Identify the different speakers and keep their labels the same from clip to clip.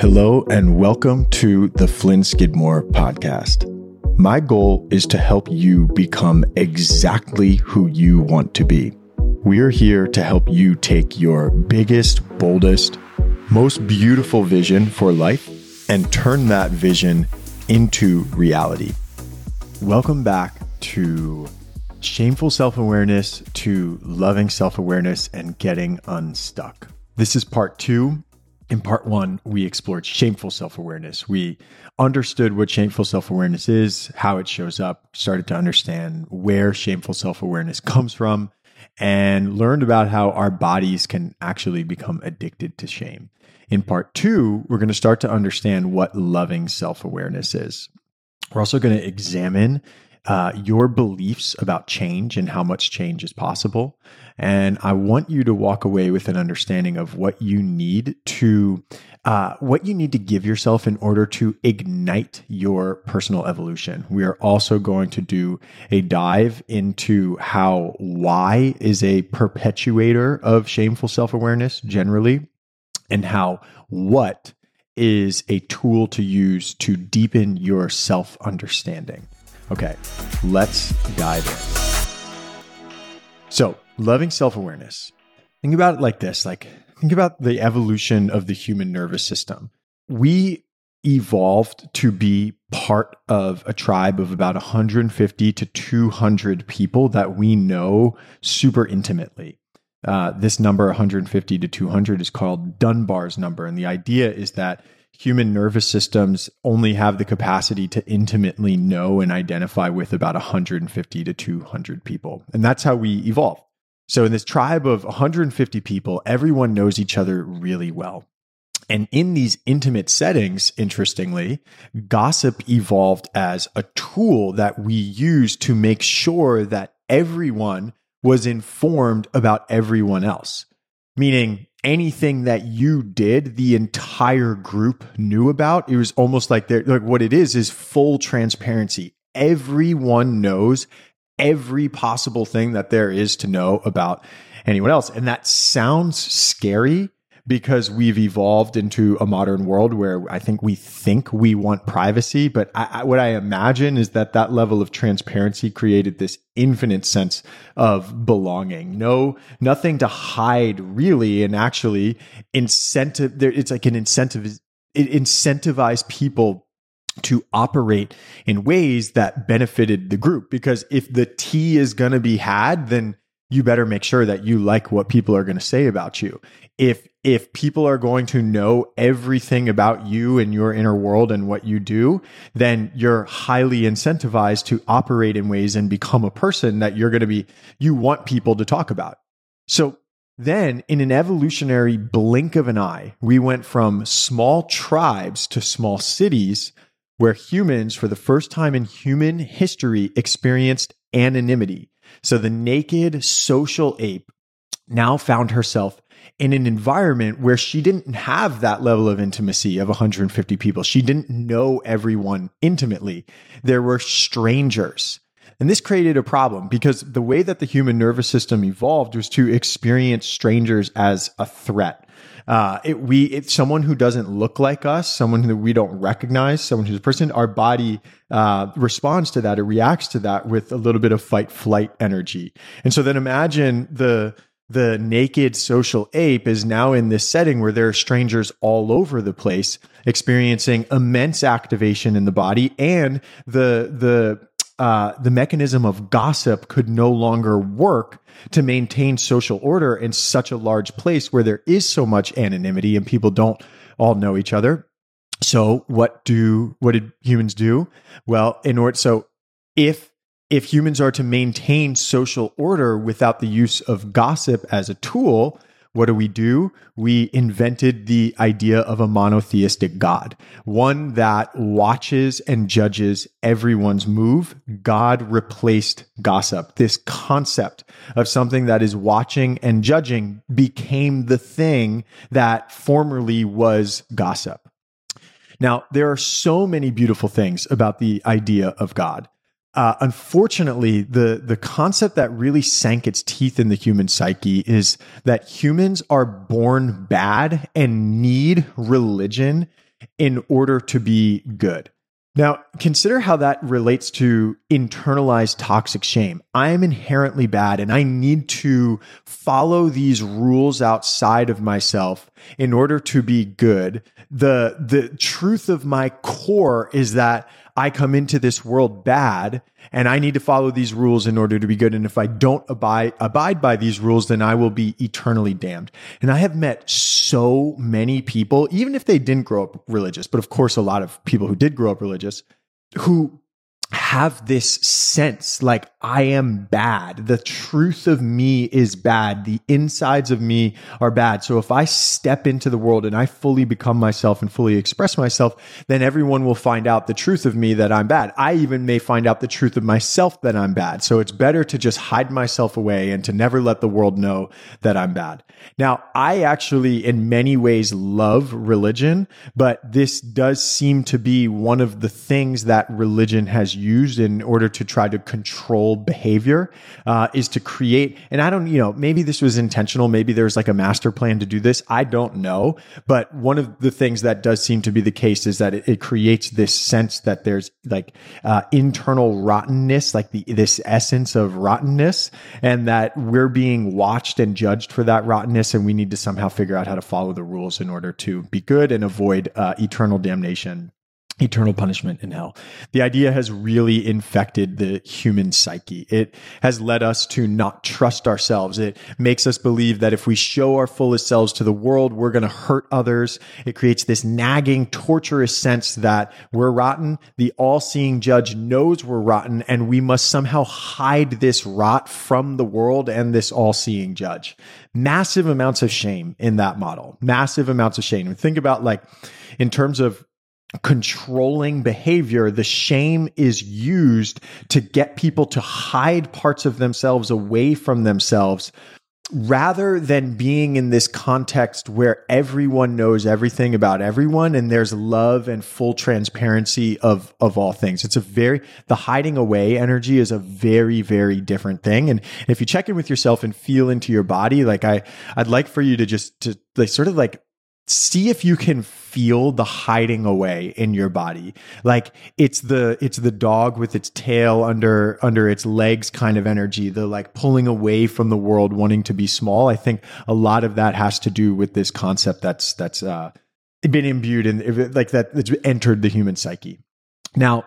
Speaker 1: Hello, and welcome to the Flynn Skidmore podcast. My goal is to help you become exactly who you want to be. We're here to help you take your biggest, boldest, most beautiful vision for life and turn that vision into reality. Welcome back to Shameful Self Awareness to Loving Self Awareness and Getting Unstuck. This is part two in part one, we explored shameful self awareness. We understood what shameful self awareness is, how it shows up, started to understand where shameful self awareness comes from, and learned about how our bodies can actually become addicted to shame. In part two, we're going to start to understand what loving self awareness is. We're also going to examine uh, your beliefs about change and how much change is possible. And I want you to walk away with an understanding of what you need to, uh, what you need to give yourself in order to ignite your personal evolution. We are also going to do a dive into how why is a perpetuator of shameful self awareness generally, and how what is a tool to use to deepen your self understanding. Okay, let's dive in. So, loving self awareness. Think about it like this like, think about the evolution of the human nervous system. We evolved to be part of a tribe of about 150 to 200 people that we know super intimately. Uh, this number, 150 to 200, is called Dunbar's number. And the idea is that human nervous systems only have the capacity to intimately know and identify with about 150 to 200 people. And that's how we evolve. So, in this tribe of 150 people, everyone knows each other really well. And in these intimate settings, interestingly, gossip evolved as a tool that we use to make sure that everyone was informed about everyone else. Meaning, anything that you did, the entire group knew about. It was almost like they're like what it is is full transparency. Everyone knows every possible thing that there is to know about anyone else. And that sounds scary because we've evolved into a modern world where I think we think we want privacy, but I, I, what I imagine is that that level of transparency created this infinite sense of belonging. No, nothing to hide really, and actually incentive. There, it's like an incentive. It incentivized people to operate in ways that benefited the group because if the tea is going to be had, then you better make sure that you like what people are going to say about you. If if people are going to know everything about you and your inner world and what you do, then you're highly incentivized to operate in ways and become a person that you're going to be you want people to talk about. So then, in an evolutionary blink of an eye, we went from small tribes to small cities where humans, for the first time in human history, experienced anonymity. So the naked social ape now found herself in an environment where she didn't have that level of intimacy of 150 people. She didn't know everyone intimately. There were strangers. And this created a problem because the way that the human nervous system evolved was to experience strangers as a threat. Uh, it, we, it's someone who doesn't look like us, someone who we don't recognize, someone who's a person, our body uh, responds to that, it reacts to that with a little bit of fight flight energy. And so then imagine the, the naked social ape is now in this setting where there are strangers all over the place experiencing immense activation in the body and the the uh, the mechanism of gossip could no longer work to maintain social order in such a large place where there is so much anonymity and people don't all know each other. So what do what did humans do? Well, in order so if if humans are to maintain social order without the use of gossip as a tool, what do we do? We invented the idea of a monotheistic God, one that watches and judges everyone's move. God replaced gossip. This concept of something that is watching and judging became the thing that formerly was gossip. Now, there are so many beautiful things about the idea of God. Uh, unfortunately, the the concept that really sank its teeth in the human psyche is that humans are born bad and need religion in order to be good. Now, consider how that relates to internalized toxic shame. I am inherently bad and I need to follow these rules outside of myself in order to be good. The, the truth of my core is that I come into this world bad and I need to follow these rules in order to be good. And if I don't abide, abide by these rules, then I will be eternally damned. And I have met so many people, even if they didn't grow up religious, but of course, a lot of people who did grow up religious who have this sense like I am bad. The truth of me is bad. The insides of me are bad. So if I step into the world and I fully become myself and fully express myself, then everyone will find out the truth of me that I'm bad. I even may find out the truth of myself that I'm bad. So it's better to just hide myself away and to never let the world know that I'm bad. Now, I actually in many ways love religion, but this does seem to be one of the things that religion has used in order to try to control behavior uh, is to create and i don't you know maybe this was intentional maybe there's like a master plan to do this i don't know but one of the things that does seem to be the case is that it, it creates this sense that there's like uh, internal rottenness like the this essence of rottenness and that we're being watched and judged for that rottenness and we need to somehow figure out how to follow the rules in order to be good and avoid uh, eternal damnation eternal punishment in hell. The idea has really infected the human psyche. It has led us to not trust ourselves. It makes us believe that if we show our fullest selves to the world, we're going to hurt others. It creates this nagging, torturous sense that we're rotten. The all-seeing judge knows we're rotten and we must somehow hide this rot from the world and this all-seeing judge. Massive amounts of shame in that model. Massive amounts of shame. Think about like, in terms of controlling behavior, the shame is used to get people to hide parts of themselves away from themselves rather than being in this context where everyone knows everything about everyone and there's love and full transparency of of all things. It's a very the hiding away energy is a very very different thing. And if you check in with yourself and feel into your body like i i'd like for you to just to like sort of like see if you can feel the hiding away in your body. Like it's the it's the dog with its tail under under its legs kind of energy the like pulling away from the world wanting to be small. I think a lot of that has to do with this concept that's that's uh been imbued in like that that's entered the human psyche. Now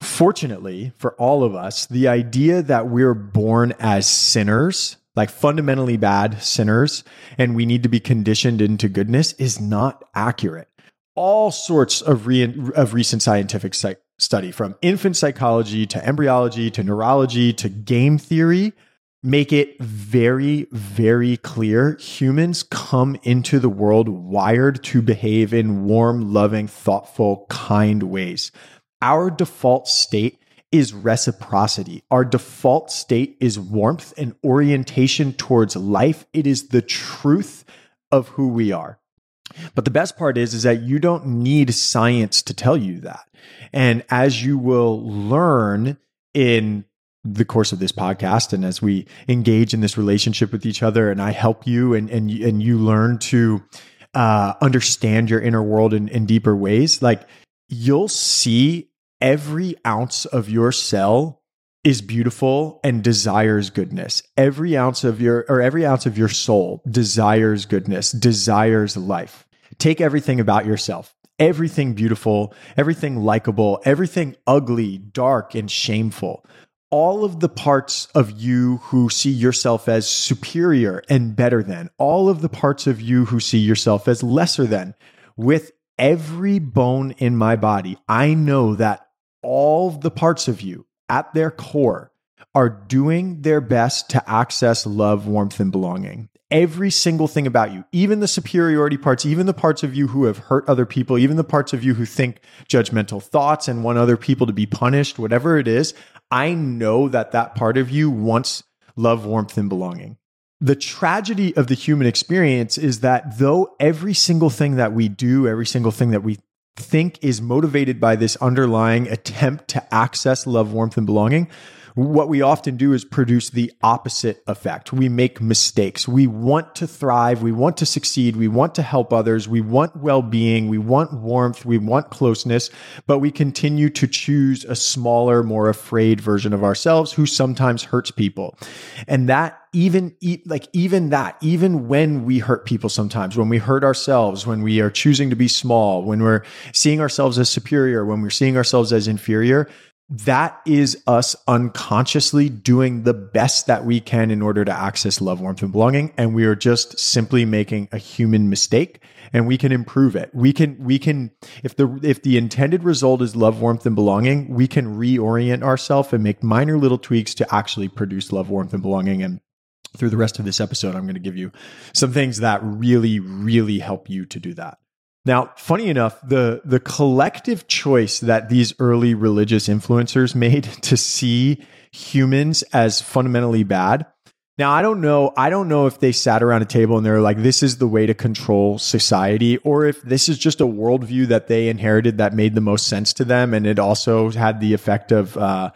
Speaker 1: fortunately for all of us the idea that we're born as sinners like fundamentally bad sinners and we need to be conditioned into goodness is not accurate. All sorts of, re- of recent scientific psych- study from infant psychology to embryology to neurology to game theory make it very, very clear humans come into the world wired to behave in warm, loving, thoughtful, kind ways. Our default state is reciprocity. Our default state is warmth and orientation towards life. It is the truth of who we are. But the best part is, is that you don't need science to tell you that. And as you will learn in the course of this podcast and as we engage in this relationship with each other and I help you and, and, and you learn to uh, understand your inner world in, in deeper ways, like you'll see every ounce of your cell is beautiful and desires goodness. Every ounce of your or every ounce of your soul desires goodness, desires life. Take everything about yourself. Everything beautiful, everything likable, everything ugly, dark and shameful. All of the parts of you who see yourself as superior and better than, all of the parts of you who see yourself as lesser than, with every bone in my body, I know that all the parts of you at their core are doing their best to access love, warmth, and belonging. Every single thing about you, even the superiority parts, even the parts of you who have hurt other people, even the parts of you who think judgmental thoughts and want other people to be punished, whatever it is, I know that that part of you wants love, warmth, and belonging. The tragedy of the human experience is that though every single thing that we do, every single thing that we think is motivated by this underlying attempt to access love, warmth, and belonging, what we often do is produce the opposite effect. We make mistakes. We want to thrive. We want to succeed. We want to help others. We want well being. We want warmth. We want closeness, but we continue to choose a smaller, more afraid version of ourselves who sometimes hurts people. And that even like even that even when we hurt people sometimes when we hurt ourselves when we are choosing to be small when we're seeing ourselves as superior when we're seeing ourselves as inferior that is us unconsciously doing the best that we can in order to access love, warmth, and belonging. And we are just simply making a human mistake and we can improve it. We can, we can, if the, if the intended result is love, warmth, and belonging, we can reorient ourselves and make minor little tweaks to actually produce love, warmth, and belonging. And through the rest of this episode, I'm going to give you some things that really, really help you to do that. Now, funny enough, the, the collective choice that these early religious influencers made to see humans as fundamentally bad. Now, I don't know. I don't know if they sat around a table and they're like, this is the way to control society, or if this is just a worldview that they inherited that made the most sense to them. And it also had the effect of, uh,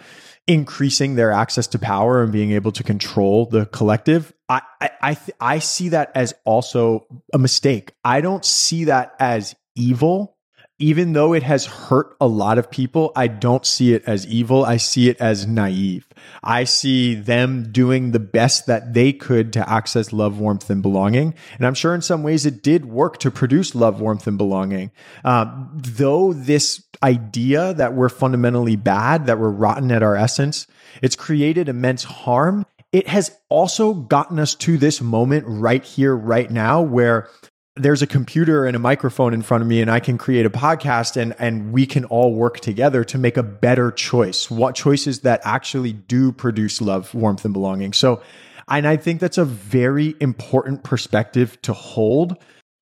Speaker 1: increasing their access to power and being able to control the collective. I I I, th- I see that as also a mistake. I don't see that as evil even though it has hurt a lot of people, I don't see it as evil. I see it as naive. I see them doing the best that they could to access love, warmth, and belonging. And I'm sure in some ways it did work to produce love, warmth, and belonging. Um, though this idea that we're fundamentally bad, that we're rotten at our essence, it's created immense harm. It has also gotten us to this moment right here, right now, where there's a computer and a microphone in front of me and I can create a podcast and and we can all work together to make a better choice. What choices that actually do produce love, warmth and belonging. So and I think that's a very important perspective to hold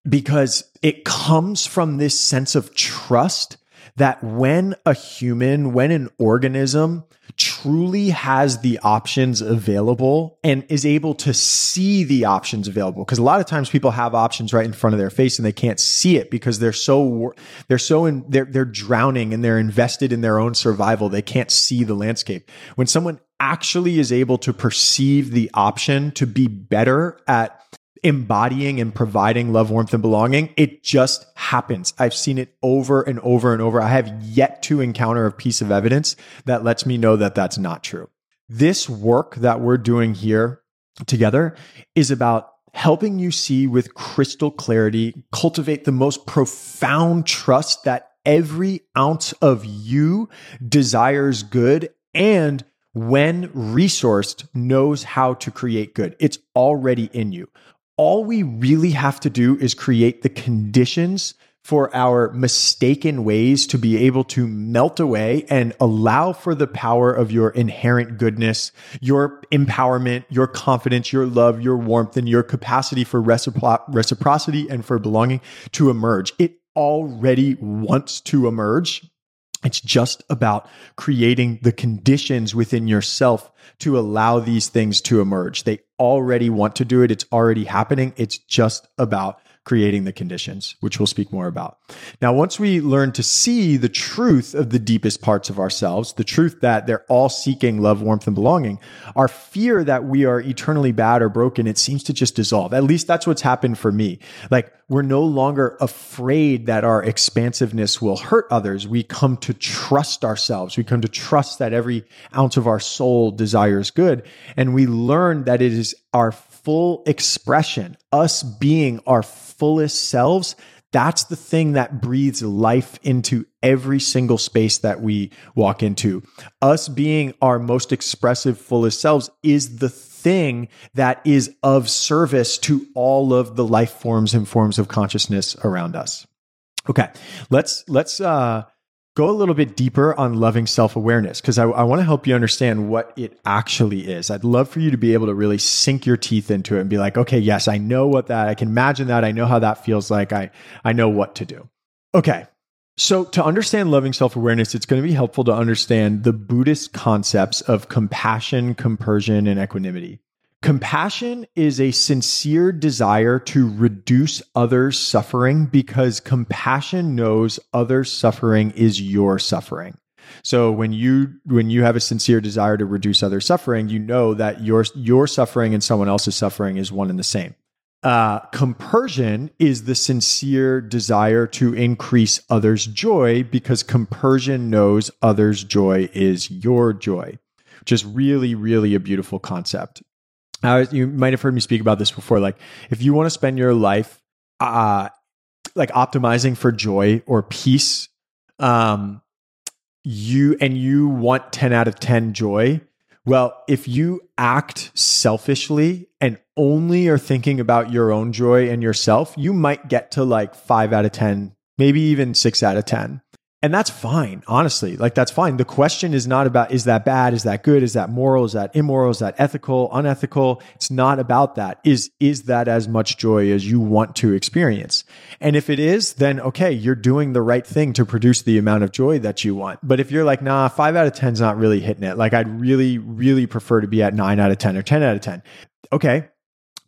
Speaker 1: because it comes from this sense of trust that when a human, when an organism truly has the options available and is able to see the options available because a lot of times people have options right in front of their face and they can't see it because they're so they're so in they're they're drowning and they're invested in their own survival. They can't see the landscape. When someone actually is able to perceive the option to be better at embodying and providing love, warmth, and belonging, it just happens. I've seen it over and over and over. I have yet to encounter a piece of evidence that lets me know that that's not true. This work that we're doing here together is about helping you see with crystal clarity, cultivate the most profound trust that every ounce of you desires good and when resourced knows how to create good. It's already in you all we really have to do is create the conditions for our mistaken ways to be able to melt away and allow for the power of your inherent goodness, your empowerment, your confidence, your love, your warmth, and your capacity for recipro- reciprocity and for belonging to emerge. It already wants to emerge. It's just about creating the conditions within yourself to allow these things to emerge. They already want to do it. It's already happening. It's just about creating the conditions, which we'll speak more about. Now, once we learn to see the truth of the deepest parts of ourselves, the truth that they're all seeking love, warmth, and belonging, our fear that we are eternally bad or broken, it seems to just dissolve. At least that's what's happened for me. Like we're no longer afraid that our expansiveness will hurt others. We come to trust ourselves. We come to trust that every ounce of our soul desires good. And we learn that it is our full expression, us being our fullest selves, that's the thing that breathes life into every single space that we walk into. Us being our most expressive, fullest selves is the thing that is of service to all of the life forms and forms of consciousness around us. Okay, let's let's uh go a little bit deeper on loving self awareness because I, I want to help you understand what it actually is. I'd love for you to be able to really sink your teeth into it and be like, okay, yes, I know what that, I can imagine that. I know how that feels like. I, I know what to do. Okay. So, to understand loving self awareness, it's going to be helpful to understand the Buddhist concepts of compassion, compersion, and equanimity. Compassion is a sincere desire to reduce others' suffering because compassion knows others' suffering is your suffering. So when you when you have a sincere desire to reduce other suffering, you know that your your suffering and someone else's suffering is one and the same. Uh, compersion is the sincere desire to increase others' joy because compersion knows others' joy is your joy, which is really, really a beautiful concept. Uh, you might have heard me speak about this before. Like, if you want to spend your life uh, like optimizing for joy or peace, um, you and you want 10 out of 10 joy, well, if you act selfishly and only are thinking about your own joy and yourself, you might get to like five out of 10, maybe even six out of 10. And that's fine, honestly. Like, that's fine. The question is not about is that bad? Is that good? Is that moral? Is that immoral? Is that ethical, unethical? It's not about that. Is, is that as much joy as you want to experience? And if it is, then okay, you're doing the right thing to produce the amount of joy that you want. But if you're like, nah, five out of 10 is not really hitting it, like, I'd really, really prefer to be at nine out of 10 or 10 out of 10. Okay,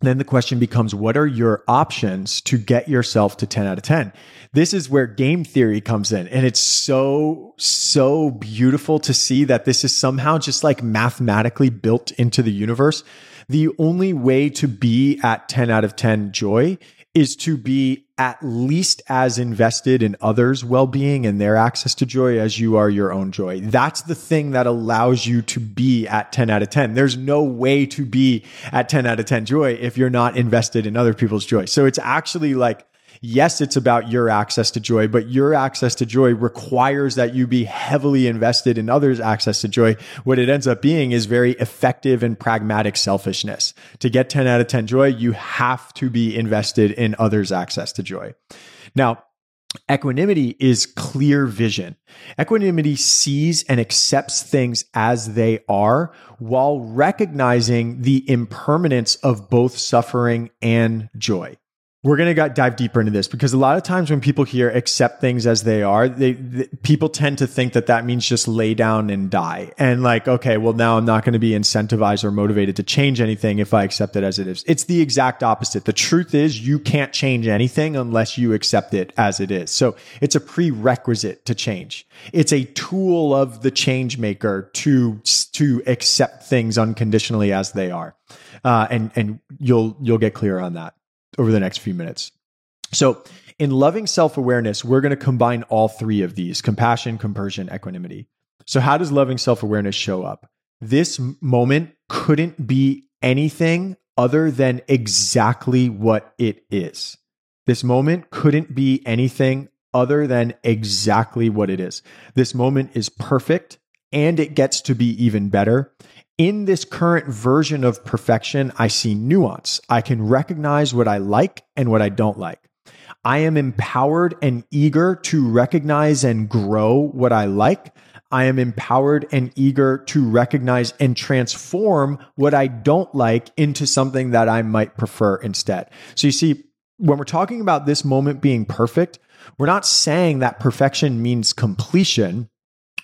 Speaker 1: then the question becomes what are your options to get yourself to 10 out of 10 this is where game theory comes in and it's so so beautiful to see that this is somehow just like mathematically built into the universe. The only way to be at 10 out of 10 joy is to be at least as invested in others' well being and their access to joy as you are your own joy. That's the thing that allows you to be at 10 out of 10. There's no way to be at 10 out of 10 joy if you're not invested in other people's joy. So it's actually like yes, it's about your access to joy, but your access to joy requires that you be heavily invested in others' access to joy. What it ends up being is very effective and pragmatic selfishness. To get 10 out of 10 joy, you have to be invested in others' access to joy. Now, Equanimity is clear vision. Equanimity sees and accepts things as they are while recognizing the impermanence of both suffering and joy we're going to dive deeper into this because a lot of times when people hear accept things as they are, they, they, people tend to think that that means just lay down and die. And like, okay, well now I'm not going to be incentivized or motivated to change anything if I accept it as it is. It's the exact opposite. The truth is you can't change anything unless you accept it as it is. So it's a prerequisite to change. It's a tool of the change maker to, to accept things unconditionally as they are. Uh, and, and you'll, you'll get clear on that over the next few minutes. So, in loving self awareness, we're going to combine all three of these compassion, compersion, equanimity. So, how does loving self awareness show up? This moment couldn't be anything other than exactly what it is. This moment couldn't be anything other than exactly what it is. This moment is perfect and it gets to be even better in this current version of perfection, I see nuance. I can recognize what I like and what I don't like. I am empowered and eager to recognize and grow what I like. I am empowered and eager to recognize and transform what I don't like into something that I might prefer instead. So you see, when we're talking about this moment being perfect, we're not saying that perfection means completion.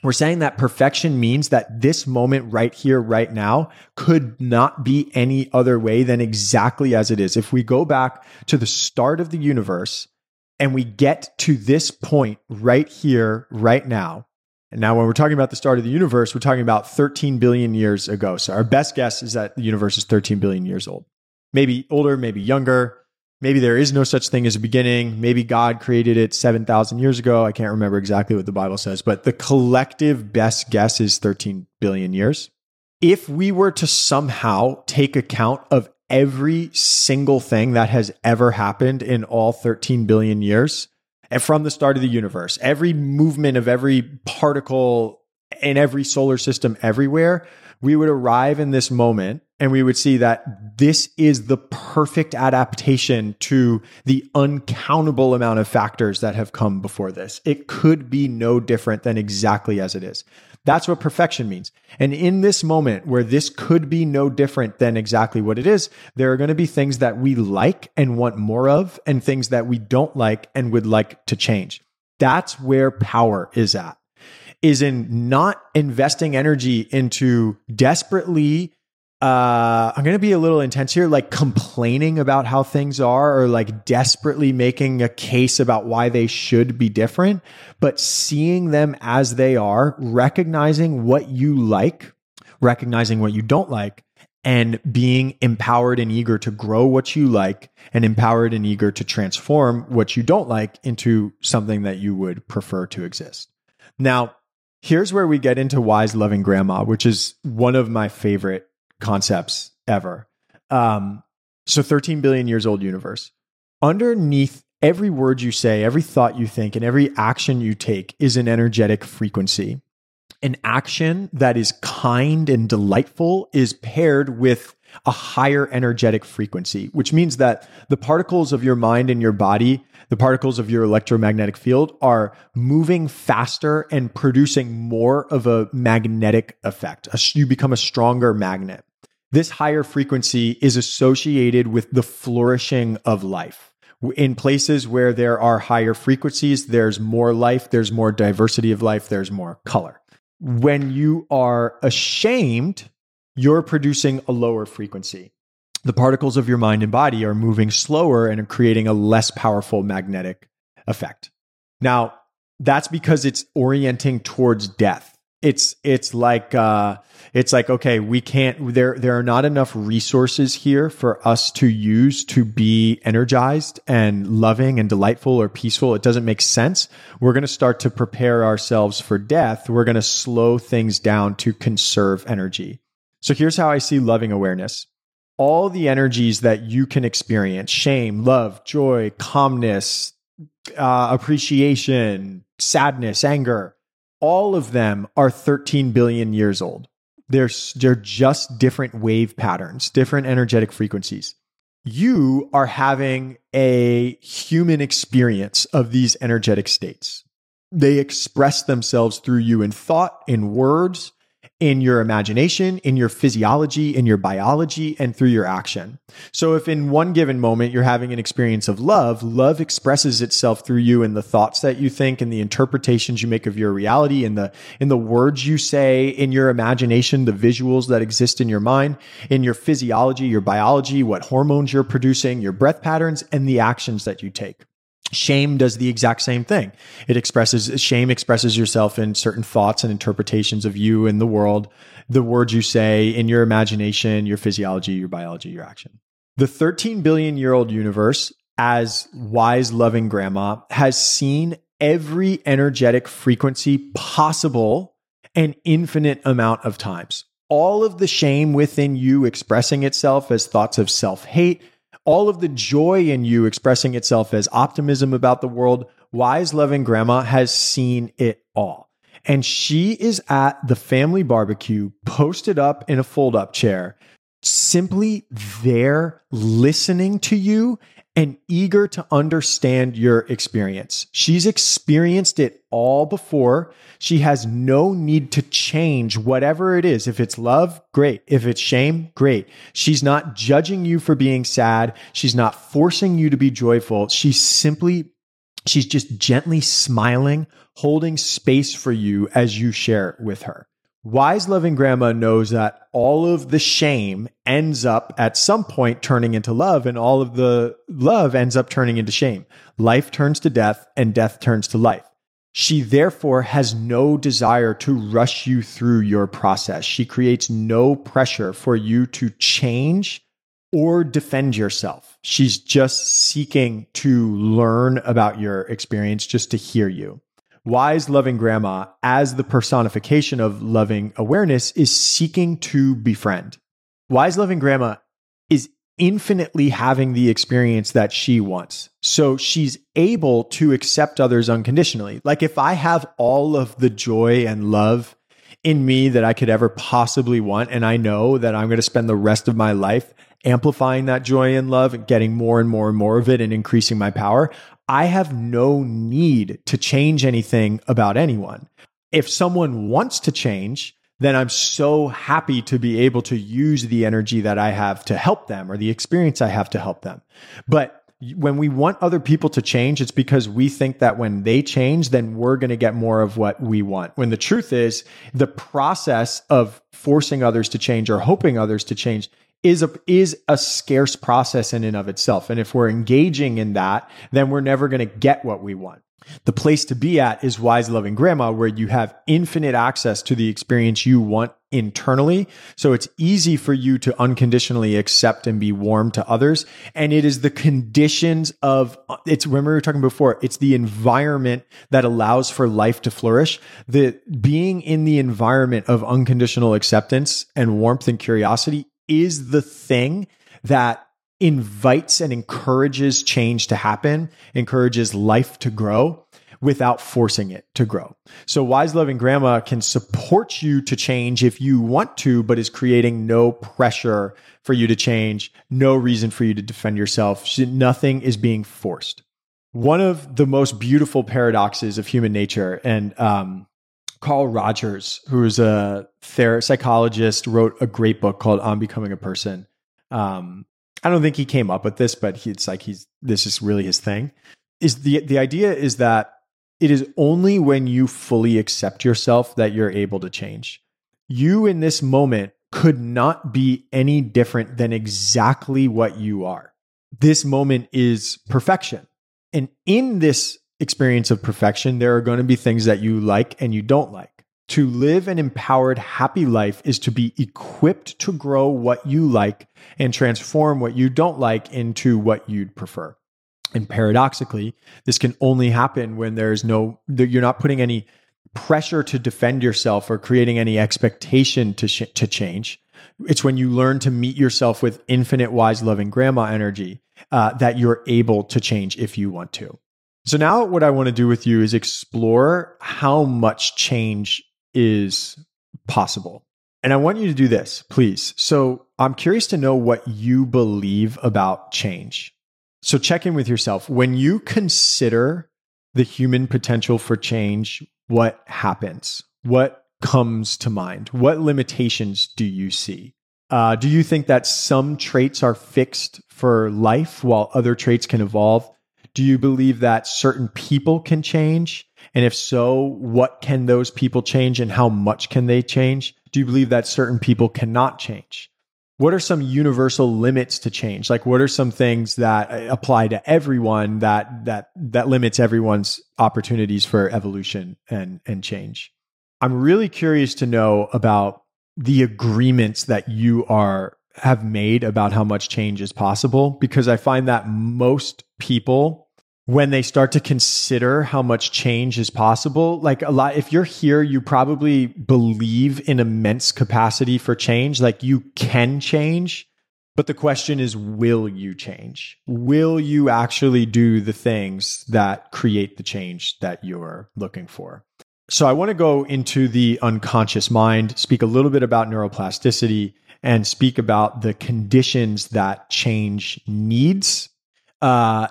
Speaker 1: We're saying that perfection means that this moment right here, right now, could not be any other way than exactly as it is. If we go back to the start of the universe and we get to this point right here, right now, and now when we're talking about the start of the universe, we're talking about 13 billion years ago. So our best guess is that the universe is 13 billion years old. Maybe older, maybe younger. Maybe there is no such thing as a beginning. Maybe God created it 7,000 years ago. I can't remember exactly what the Bible says, but the collective best guess is 13 billion years. If we were to somehow take account of every single thing that has ever happened in all 13 billion years, and from the start of the universe, every movement of every particle in every solar system everywhere, we would arrive in this moment and we would see that this is the perfect adaptation to the uncountable amount of factors that have come before this. It could be no different than exactly as it is. That's what perfection means. And in this moment where this could be no different than exactly what it is, there are going to be things that we like and want more of, and things that we don't like and would like to change. That's where power is at, is in not investing energy into desperately uh, I'm going to be a little intense here, like complaining about how things are or like desperately making a case about why they should be different, but seeing them as they are, recognizing what you like, recognizing what you don't like, and being empowered and eager to grow what you like and empowered and eager to transform what you don't like into something that you would prefer to exist. Now, here's where we get into wise loving grandma, which is one of my favorite concepts ever. Um, so 13 billion years old universe. Underneath every word you say, every thought you think, and every action you take is an energetic frequency. An action that is kind and delightful is paired with a higher energetic frequency, which means that the particles of your mind and your body, the particles of your electromagnetic field are moving faster and producing more of a magnetic effect. You become a stronger magnet. This higher frequency is associated with the flourishing of life. In places where there are higher frequencies, there's more life, there's more diversity of life, there's more color. When you are ashamed, you're producing a lower frequency. The particles of your mind and body are moving slower and are creating a less powerful magnetic effect. Now, that's because it's orienting towards death. It's it's like uh, it's like okay, we can't. There there are not enough resources here for us to use to be energized and loving and delightful or peaceful. It doesn't make sense. We're going to start to prepare ourselves for death. We're going to slow things down to conserve energy. So here's how I see loving awareness. All the energies that you can experience shame, love, joy, calmness, uh, appreciation, sadness, anger all of them are 13 billion years old. They're, they're just different wave patterns, different energetic frequencies. You are having a human experience of these energetic states. They express themselves through you in thought, in words, in your imagination, in your physiology, in your biology, and through your action. So if in one given moment you're having an experience of love, love expresses itself through you in the thoughts that you think and the interpretations you make of your reality in the in the words you say, in your imagination, the visuals that exist in your mind, in your physiology, your biology, what hormones you're producing, your breath patterns, and the actions that you take. Shame does the exact same thing. It expresses shame expresses yourself in certain thoughts and interpretations of you and the world, the words you say in your imagination, your physiology, your biology, your action. The 13 billion year old universe, as wise, loving grandma, has seen every energetic frequency possible an infinite amount of times. All of the shame within you expressing itself as thoughts of self hate, all of the joy in you expressing itself as optimism about the world, wise, loving grandma has seen it all. And she is at the family barbecue, posted up in a fold up chair, simply there listening to you and eager to understand your experience. She's experienced it all before. She has no need to change whatever it is. If it's love, great. If it's shame, great. She's not judging you for being sad. She's not forcing you to be joyful. She's simply, she's just gently smiling, holding space for you as you share with her. Wise loving grandma knows that all of the shame ends up at some point turning into love, and all of the love ends up turning into shame. Life turns to death, and death turns to life. She therefore has no desire to rush you through your process. She creates no pressure for you to change or defend yourself. She's just seeking to learn about your experience, just to hear you wise loving grandma as the personification of loving awareness is seeking to befriend. Wise loving grandma is infinitely having the experience that she wants. So she's able to accept others unconditionally. Like if I have all of the joy and love in me that I could ever possibly want, and I know that I'm going to spend the rest of my life amplifying that joy and love and getting more and more and more of it and increasing my power, I have no need to change anything about anyone. If someone wants to change, then I'm so happy to be able to use the energy that I have to help them or the experience I have to help them. But when we want other people to change, it's because we think that when they change, then we're going to get more of what we want. When the truth is, the process of forcing others to change or hoping others to change is a is a scarce process in and of itself. And if we're engaging in that, then we're never going to get what we want. The place to be at is wise loving grandma, where you have infinite access to the experience you want internally. So it's easy for you to unconditionally accept and be warm to others. And it is the conditions of it's remember we were talking before, it's the environment that allows for life to flourish. The being in the environment of unconditional acceptance and warmth and curiosity is the thing that invites and encourages change to happen, encourages life to grow without forcing it to grow. So wise loving grandma can support you to change if you want to, but is creating no pressure for you to change, no reason for you to defend yourself. Nothing is being forced. One of the most beautiful paradoxes of human nature, and um, Carl Rogers, who is a ther- psychologist, wrote a great book called On Becoming a Person. Um, I don't think he came up with this, but he, it's like he's this is really his thing. Is the the idea is that it is only when you fully accept yourself that you're able to change. You in this moment could not be any different than exactly what you are. This moment is perfection. And in this experience of perfection, there are going to be things that you like and you don't like. To live an empowered, happy life is to be equipped to grow what you like and transform what you don't like into what you'd prefer. And paradoxically, this can only happen when there's no, you're not putting any pressure to defend yourself or creating any expectation to, sh- to change. It's when you learn to meet yourself with infinite, wise, loving grandma energy uh, that you're able to change if you want to. So now what I want to do with you is explore how much change is possible. And I want you to do this, please. So I'm curious to know what you believe about change. So check in with yourself. When you consider the human potential for change, what happens? What comes to mind? What limitations do you see? Uh, do you think that some traits are fixed for life while other traits can evolve? Do you believe that certain people can change? And if so, what can those people change and how much can they change? Do you believe that certain people cannot change? What are some universal limits to change? Like what are some things that uh, apply to everyone that that that limits everyone's opportunities for evolution and and change? I'm really curious to know about the agreements that you are have made about how much change is possible because I find that most people when they start to consider how much change is possible like a lot if you're here you probably believe in immense capacity for change. Like you can change but the question is will you change? Will you actually do the things that create the change that you're looking for? So i want to go into the unconscious mind speak a little bit about neuroplasticity and speak about the conditions that change needs. Uh,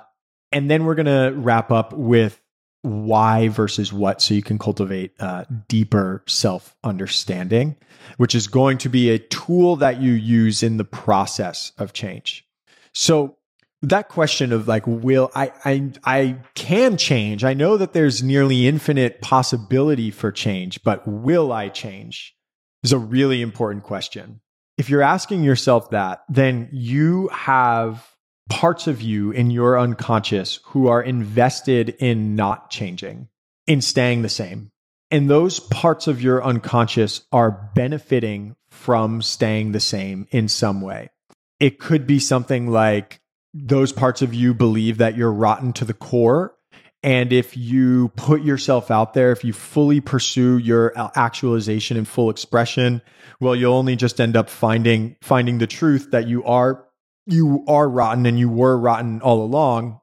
Speaker 1: and then we're going to wrap up with why versus what so you can cultivate uh, deeper self understanding, which is going to be a tool that you use in the process of change. So, that question of like will I I I can change. I know that there's nearly infinite possibility for change, but will I change? Is a really important question. If you're asking yourself that, then you have parts of you in your unconscious who are invested in not changing, in staying the same. And those parts of your unconscious are benefiting from staying the same in some way. It could be something like those parts of you believe that you're rotten to the core. And if you put yourself out there, if you fully pursue your actualization and full expression, well, you'll only just end up finding, finding the truth that you are you are rotten and you were rotten all along.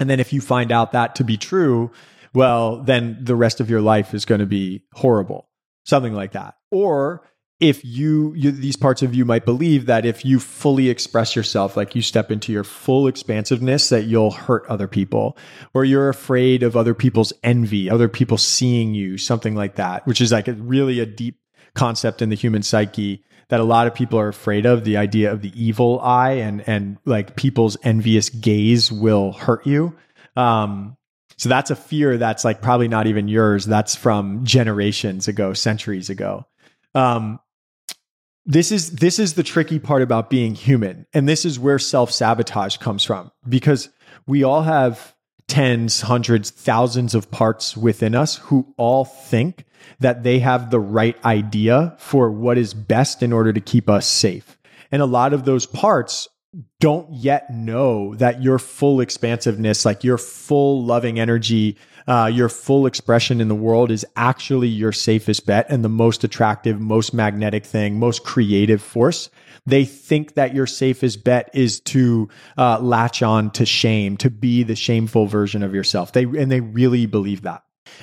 Speaker 1: And then if you find out that to be true, well, then the rest of your life is going to be horrible, something like that. Or if you, you, these parts of you might believe that if you fully express yourself, like you step into your full expansiveness, that you'll hurt other people, or you're afraid of other people's envy, other people seeing you, something like that, which is like a, really a deep concept in the human psyche that a lot of people are afraid of the idea of the evil eye and and like people's envious gaze will hurt you. Um so that's a fear that's like probably not even yours. That's from generations ago centuries ago. Um this is this is the tricky part about being human. And this is where self-sabotage comes from because we all have tens hundreds thousands of parts within us who all think that they have the right idea for what is best in order to keep us safe. And a lot of those parts don't yet know that your full expansiveness, like your full loving energy, uh, your full expression in the world is actually your safest bet and the most attractive, most magnetic thing, most creative force. They think that your safest bet is to uh, latch on to shame, to be the shameful version of yourself. They and they really believe that.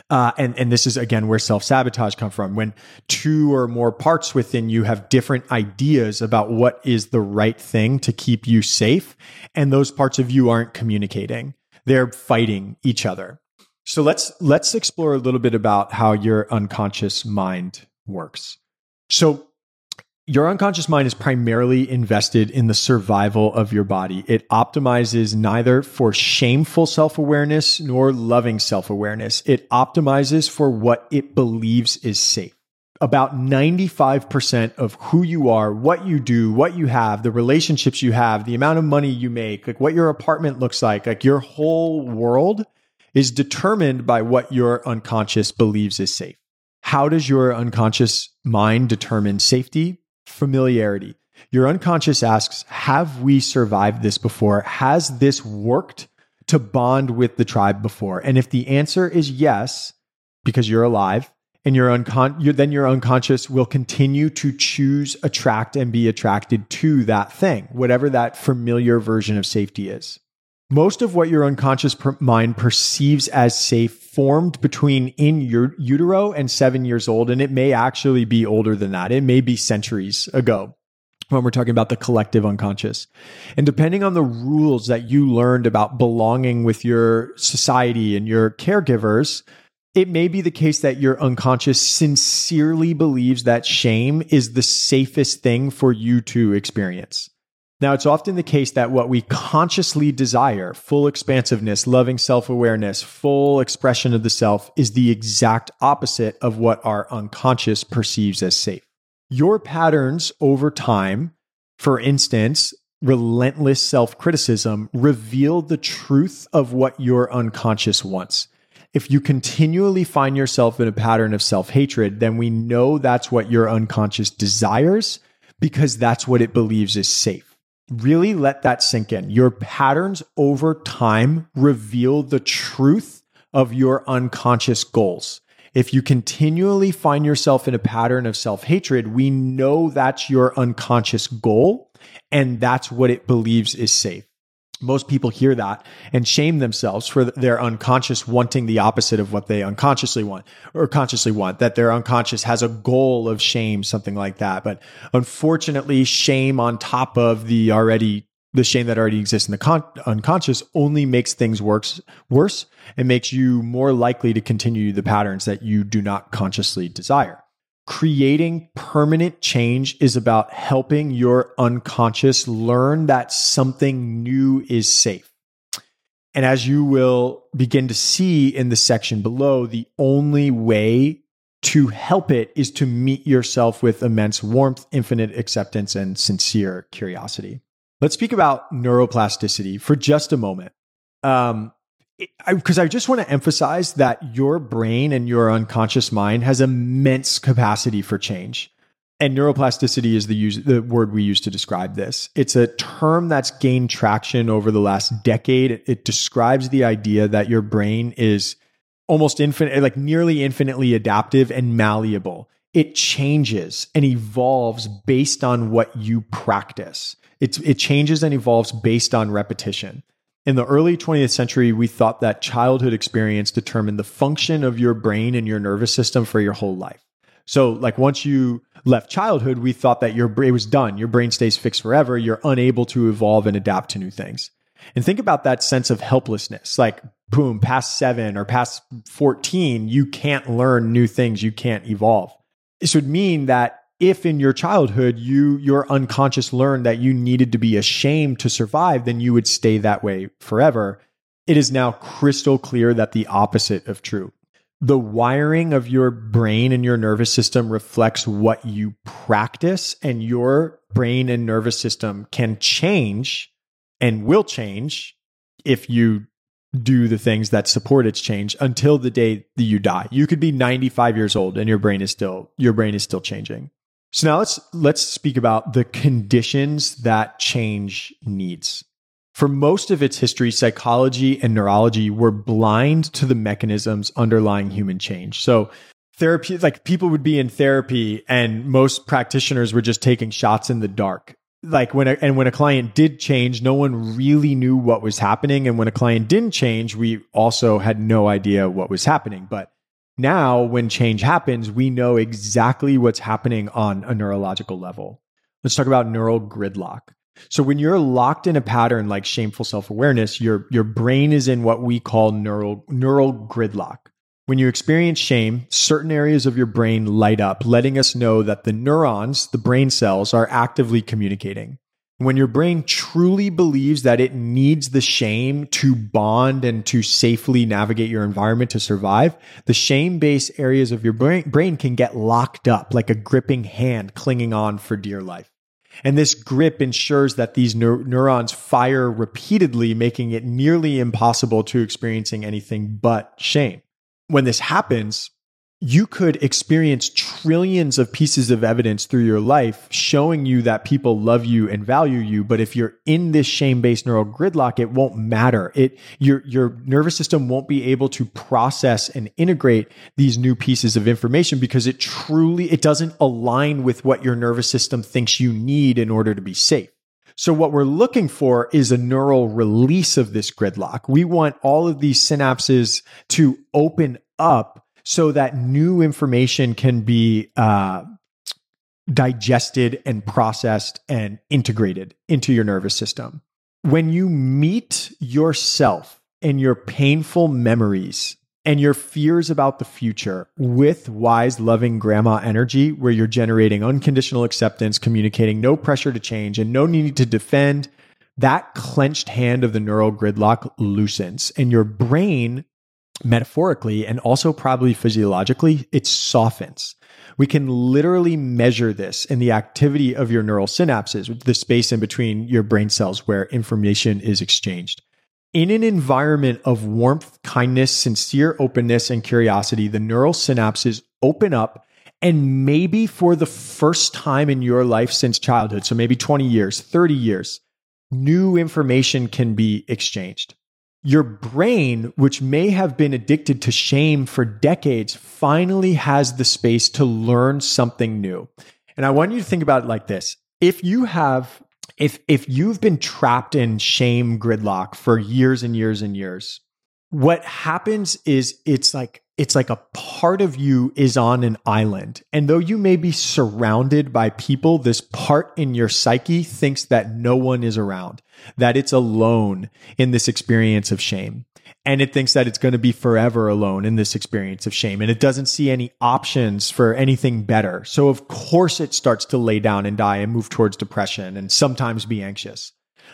Speaker 1: Uh, and and this is again where self sabotage come from. When two or more parts within you have different ideas about what is the right thing to keep you safe, and those parts of you aren't communicating, they're fighting each other. So let's let's explore a little bit about how your unconscious mind works. So your unconscious mind is primarily invested in the survival of your body. It optimizes neither for shameful self awareness nor loving self awareness. It optimizes for what it believes is safe. About 95% of who you are, what you do, what you have, the relationships you have, the amount of money you make, like what your apartment looks like, like your whole world is determined by what your unconscious believes is safe. How does your unconscious mind determine safety? Familiarity. Your unconscious asks, Have we survived this before? Has this worked to bond with the tribe before? And if the answer is yes, because you're alive, and your uncon- then your unconscious will continue to choose, attract, and be attracted to that thing, whatever that familiar version of safety is. Most of what your unconscious per- mind perceives as safe formed between in your utero and seven years old. And it may actually be older than that. It may be centuries ago when we're talking about the collective unconscious. And depending on the rules that you learned about belonging with your society and your caregivers, it may be the case that your unconscious sincerely believes that shame is the safest thing for you to experience. Now, it's often the case that what we consciously desire, full expansiveness, loving self awareness, full expression of the self, is the exact opposite of what our unconscious perceives as safe. Your patterns over time, for instance, relentless self criticism, reveal the truth of what your unconscious wants. If you continually find yourself in a pattern of self hatred, then we know that's what your unconscious desires because that's what it believes is safe. Really let that sink in. Your patterns over time reveal the truth of your unconscious goals. If you continually find yourself in a pattern of self hatred, we know that's your unconscious goal and that's what it believes is safe most people hear that and shame themselves for their unconscious wanting the opposite of what they unconsciously want or consciously want that their unconscious has a goal of shame something like that. But unfortunately shame on top of the already the shame that already exists in the con- unconscious only makes things worse worse and makes you more likely to continue the patterns that you do not consciously desire creating permanent change is about helping your unconscious learn that something new is safe. And as you will begin to see in the section below, the only way to help it is to meet yourself with immense warmth, infinite acceptance, and sincere curiosity. Let's speak about neuroplasticity for just a moment. Um, because I, I, just want to emphasize that your brain and your unconscious mind has immense capacity for change. And neuroplasticity is the, use, the word we use to describe this. It's a term that's gained traction over the last decade. It, it describes the idea that your brain is almost infinite, like nearly infinitely adaptive and malleable. It changes and evolves based on what you practice. It's, it changes and evolves based on repetition. In the early 20th century, we thought that childhood experience determined the function of your brain and your nervous system for your whole life. So, like once you left childhood, we thought that your brain was done. Your brain stays fixed forever. You're unable to evolve and adapt to new things. And think about that sense of helplessness. Like, boom, past seven or past 14, you can't learn new things. You can't evolve this would mean that if in your childhood you your unconscious learned that you needed to be ashamed to survive then you would stay that way forever it is now crystal clear that the opposite of true the wiring of your brain and your nervous system reflects what you practice and your brain and nervous system can change and will change if you do the things that support its change until the day that you die. You could be 95 years old and your brain is still your brain is still changing. So now let's let's speak about the conditions that change needs. For most of its history, psychology and neurology were blind to the mechanisms underlying human change. So therapy like people would be in therapy and most practitioners were just taking shots in the dark like when a, and when a client did change no one really knew what was happening and when a client didn't change we also had no idea what was happening but now when change happens we know exactly what's happening on a neurological level. Let's talk about neural gridlock. So when you're locked in a pattern like shameful self-awareness your your brain is in what we call neural neural gridlock. When you experience shame, certain areas of your brain light up, letting us know that the neurons, the brain cells, are actively communicating. When your brain truly believes that it needs the shame to bond and to safely navigate your environment to survive, the shame based areas of your brain, can get locked up like a gripping hand clinging on for dear life. And this grip ensures that these neur- neurons fire repeatedly, making it nearly impossible to experiencing anything but shame when this happens, you could experience trillions of pieces of evidence through your life showing you that people love you and value you but if you're in this shame-based neural gridlock it won't matter it your your nervous system won't be able to process and integrate these new pieces of information because it truly it doesn't align with what your nervous system thinks you need in order to be safe so what we're looking for is a neural release of this gridlock. We want all of these synapses to open up so that new information can be uh, digested and processed and integrated into your nervous system. When you meet yourself and your painful memories and your fears about the future with wise, loving grandma energy, where you're generating unconditional acceptance, communicating no pressure to change, and no need to defend, that clenched hand of the neural gridlock loosens, and your brain, metaphorically and also probably physiologically, it softens. We can literally measure this in the activity of your neural synapses, the space in between your brain cells where information is exchanged. In an environment of warmth, kindness, sincere openness, and curiosity, the neural synapses open up. And maybe for the first time in your life since childhood, so maybe 20 years, 30 years, new information can be exchanged. Your brain, which may have been addicted to shame for decades, finally has the space to learn something new. And I want you to think about it like this. If you have if if you've been trapped in shame gridlock for years and years and years what happens is it's like it's like a part of you is on an island and though you may be surrounded by people this part in your psyche thinks that no one is around that it's alone in this experience of shame and it thinks that it's going to be forever alone in this experience of shame and it doesn't see any options for anything better. So of course it starts to lay down and die and move towards depression and sometimes be anxious.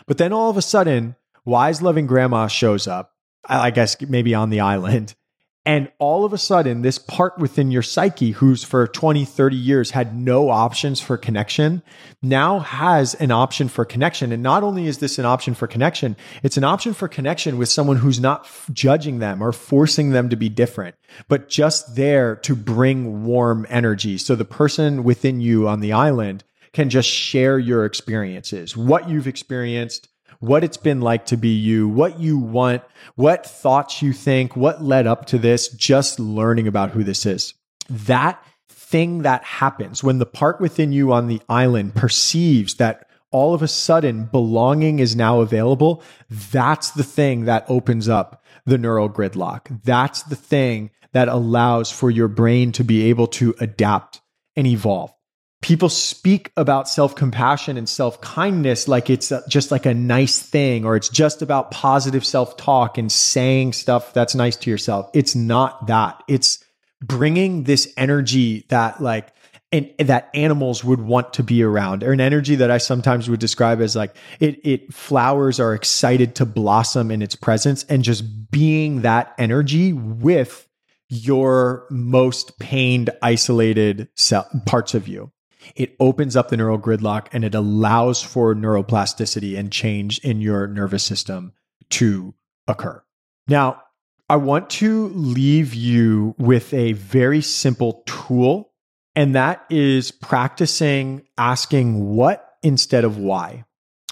Speaker 1: But then all of a sudden, wise loving grandma shows up, I guess maybe on the island, and all of a sudden, this part within your psyche, who's for 20, 30 years had no options for connection, now has an option for connection. And not only is this an option for connection, it's an option for connection with someone who's not f- judging them or forcing them to be different, but just there to bring warm energy. So the person within you on the island can just share your experiences, what you've experienced, what it's been like to be you, what you want, what thoughts you think, what led up to this, just learning about who this is. That thing that happens when the part within you on the island perceives that all of a sudden belonging is now available, that's the thing that opens up the neural gridlock. That's the thing that allows for your brain to be able to adapt and evolve people speak about self-compassion and self-kindness like it's just like a nice thing or it's just about positive self-talk and saying stuff that's nice to yourself. It's not that. It's bringing this energy that like and that animals would want to be around. Or an energy that I sometimes would describe as like it it flowers are excited to blossom in its presence and just being that energy with your most pained isolated parts of you it opens up the neural gridlock and it allows for neuroplasticity and change in your nervous system to occur now I want to leave you with a very simple tool and that is practicing asking what instead of why.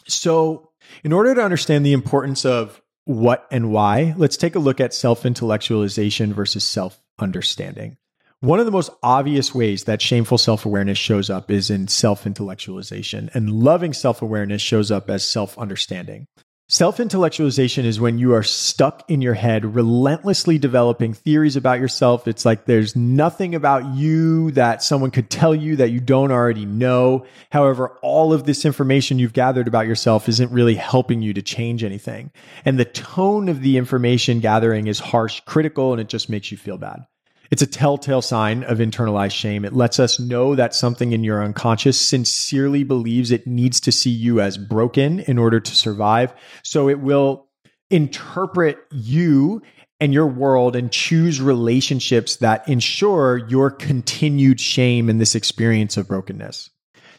Speaker 1: So, in order to understand the importance of what and why, let's take a look at self intellectualization versus self understanding. One of the most obvious ways that shameful self awareness shows up is in self intellectualization, and loving self awareness shows up as self understanding. Self intellectualization is when you are stuck in your head, relentlessly developing theories about yourself. It's like there's nothing about you that someone could tell you that you don't already know. However, all of this information you've gathered about yourself isn't really helping you to change anything. And the tone of the information gathering is harsh, critical, and it just makes you feel bad. It's a telltale sign of internalized shame. It lets us know that something in your unconscious sincerely believes it needs to see you as broken in order to survive. So it will interpret you and your world and choose relationships that ensure your continued shame in this experience of brokenness.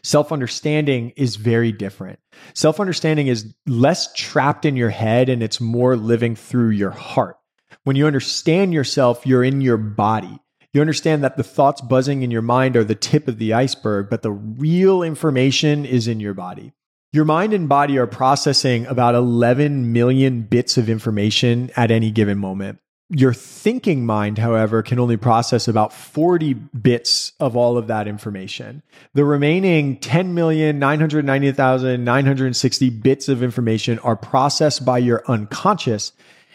Speaker 1: Self understanding is very different. Self understanding is less trapped in your head and it's more living through your heart. When you understand yourself, you're in your body. You understand that the thoughts buzzing in your mind are the tip of the iceberg, but the real information is in your body. Your mind and body are processing about 11 million bits of information at any given moment. Your thinking mind, however, can only process about 40 bits of all of that information. The remaining 10,990,960 bits of information are processed by your unconscious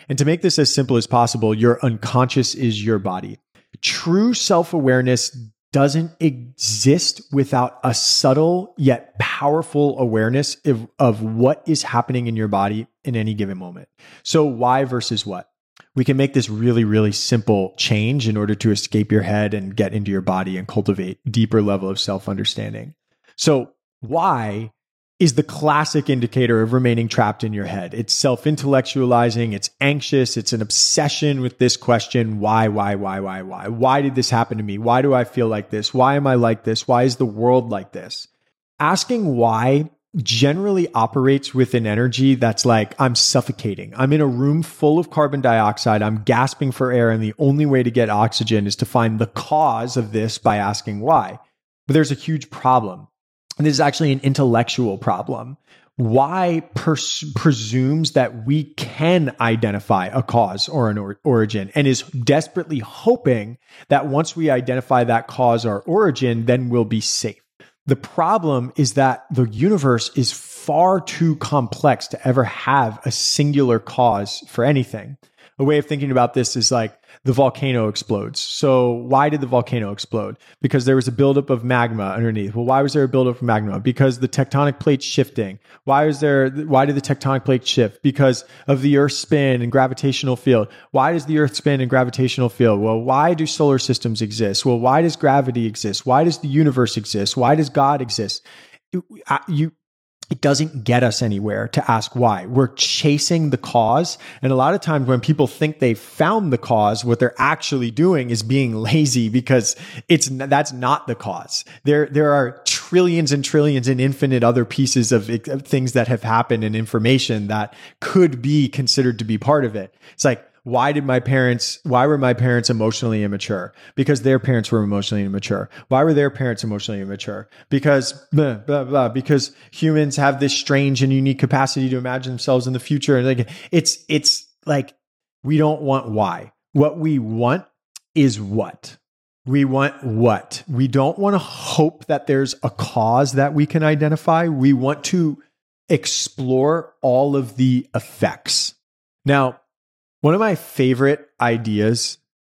Speaker 1: and to make this as simple as possible, your unconscious is your body. True self awareness doesn't exist without a subtle yet powerful awareness of, of what is happening in your body in any given moment. So, why versus what? We can make this really, really simple change in order to escape your head and get into your body and cultivate deeper level of self understanding. So, why is the classic indicator of remaining trapped in your head. It's self intellectualizing, it's anxious, it's an obsession with this question why, why, why, why, why? Why did this happen to me? Why do I feel like this? Why am I like this? Why is the world like this? Asking why generally operates with an energy that's like, I'm suffocating. I'm in a room full of carbon dioxide. I'm gasping for air. And the only way to get oxygen is to find the cause of this by asking why. But there's a huge problem this is actually an intellectual problem. Why pers- presumes that we can identify a cause or an or- origin and is desperately hoping that once we identify that cause or origin, then we'll be safe. The problem is that the universe is far too complex to ever have a singular cause for anything. A way of thinking about this is like the volcano explodes. So why did the volcano explode? Because there was a buildup of magma underneath. Well, why was there a buildup of magma? Because the tectonic plates shifting. Why was there? Why did the tectonic plates shift? Because of the Earth's spin and gravitational field. Why does the Earth spin and gravitational field? Well, why do solar systems exist? Well, why does gravity exist? Why does the universe exist? Why does God exist? You it doesn't get us anywhere to ask why. We're chasing the cause. And a lot of times when people think they've found the cause, what they're actually doing is being lazy because it's, that's not the cause. There, there are trillions and trillions and infinite other pieces of, of things that have happened and information that could be considered to be part of it. It's like, why did my parents why were my parents emotionally immature? Because their parents were emotionally immature. Why were their parents emotionally immature? Because blah, blah, blah, because humans have this strange and unique capacity to imagine themselves in the future. And like it's it's like we don't want why. What we want is what. We want what. We don't want to hope that there's a cause that we can identify. We want to explore all of the effects. Now one of my favorite ideas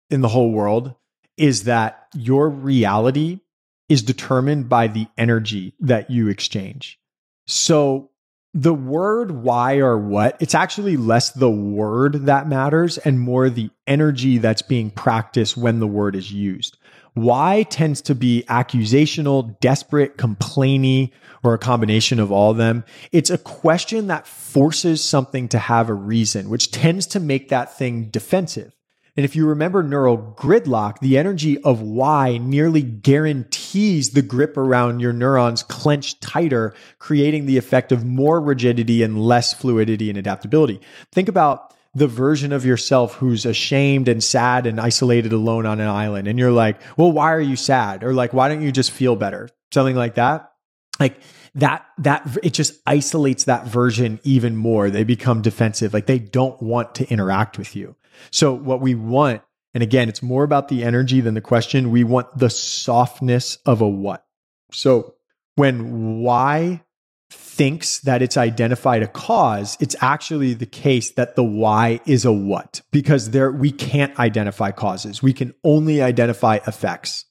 Speaker 1: in the whole world is that your reality is determined by the energy that you exchange. So the word why or what, it's actually less the word that matters and more the energy that's being practiced when the word is used. Why tends to be accusational, desperate, complainy, or a combination of all of them. It's a question that forces something to have a reason, which tends to make that thing defensive. And if you remember neural gridlock, the energy of why nearly guarantees the grip around your neurons clenched tighter, creating the effect of more rigidity and less fluidity and adaptability. Think about the version of yourself who's ashamed and sad and isolated alone on an island. And you're like, well, why are you sad? Or like, why don't you just feel better? Something like that. Like that, that, it just isolates that version even more. They become defensive. Like they don't want to interact with you. So what we want, and again, it's more about the energy than the question. We want the softness of a what. So when why thinks that it's identified a cause, it's actually the case that the why is a what because there we can't identify causes. We can only identify effects.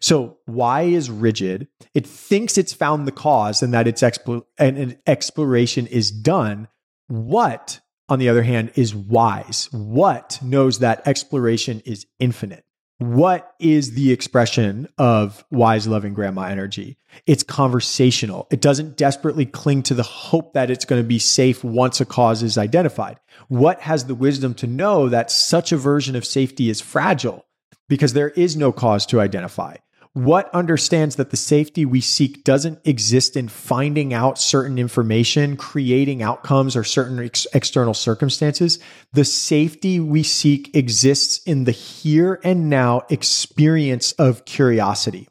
Speaker 1: So why is rigid? It thinks it's found the cause and that its expo- an exploration is done. What on the other hand, is wise. What knows that exploration is infinite. What is the expression of wise, loving grandma energy? It's conversational. It doesn't desperately cling to the hope that it's going to be safe once a cause is identified. What has the wisdom to know that such a version of safety is fragile because there is no cause to identify? What understands that the safety we seek doesn't exist in finding out certain information, creating outcomes or certain ex- external circumstances. The safety we seek exists in the here and now experience of curiosity.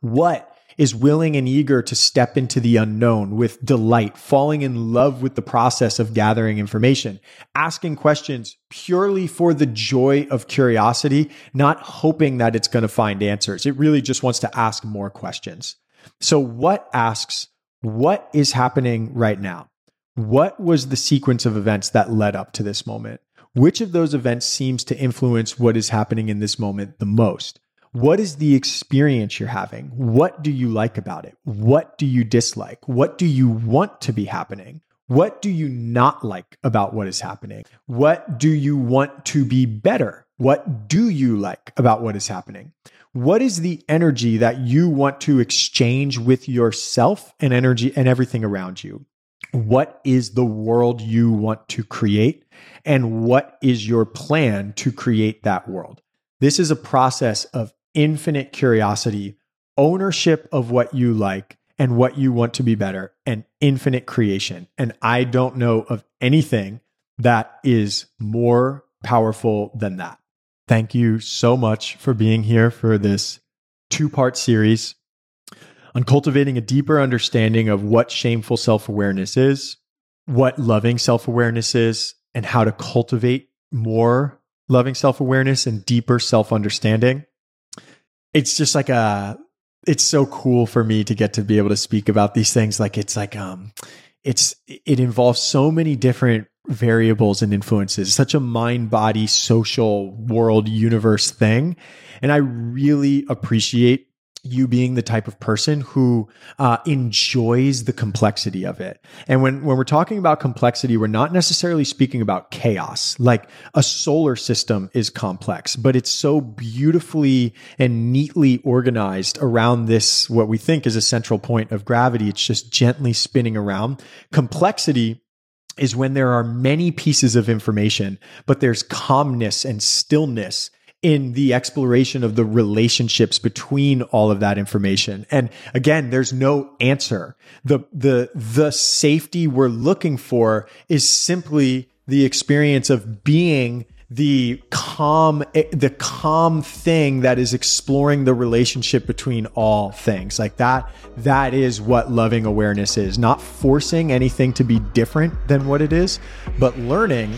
Speaker 1: What is willing and eager to step into the unknown with delight, falling in love with the process of gathering information, asking questions purely for the joy of curiosity, not hoping that it's going to find answers. It really just wants to ask more questions. So, what asks, what is happening right now? What was the sequence of events that led up to this moment? Which of those events seems to influence what is happening in this moment the most? What is the experience you're having? What do you like about it? What do you dislike? What do you want to be happening? What do you not like about what is happening? What do you want to be better? What do you like about what is happening? What is the energy that you want to exchange with yourself and energy and everything around you? What is the world you want to create? And what is your plan to create that world? This is a process of infinite curiosity, ownership of what you like and what you want to be better, and infinite creation. And I don't know of anything that is more powerful than that. Thank you so much for being here for this two part series on cultivating a deeper understanding of what shameful self awareness is, what loving self awareness is, and how to cultivate more loving self awareness and deeper self understanding it's just like a it's so cool for me to get to be able to speak about these things. Like it's like um it's it involves so many different variables and influences. Such a mind body social world universe thing. And i really appreciate you being the type of person who uh, enjoys the complexity of it. And when, when we're talking about complexity, we're not necessarily speaking about chaos. Like a solar system is complex, but it's so beautifully and neatly organized around this, what we think is a central point of gravity. It's just gently spinning around. Complexity is when there are many pieces of information, but there's calmness and stillness in the exploration of the relationships between all of that information. And again, there's no answer. The, the, the safety we're looking for is simply the experience of being the calm, the calm thing that is exploring the relationship between all things like that. That is what loving awareness is not forcing anything to be different than what it is, but learning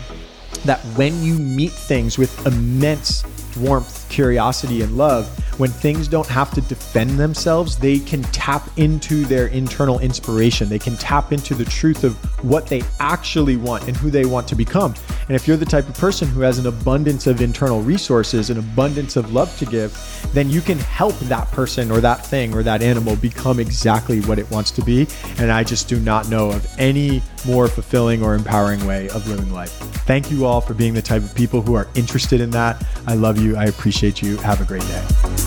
Speaker 1: that when you meet things with immense warmth, curiosity, and love, when things don't have to defend themselves, they can tap into their internal inspiration. They can tap into the truth of what they actually want and who they want to become. And if you're the type of person who has an abundance of internal resources, an abundance of love to give, then you can help that person or that thing or that animal become exactly what it wants to be. And I just do not know of any more fulfilling or empowering way of living life. Thank you all for being the type of people who are interested in that. I love you. I appreciate you. Have a great day.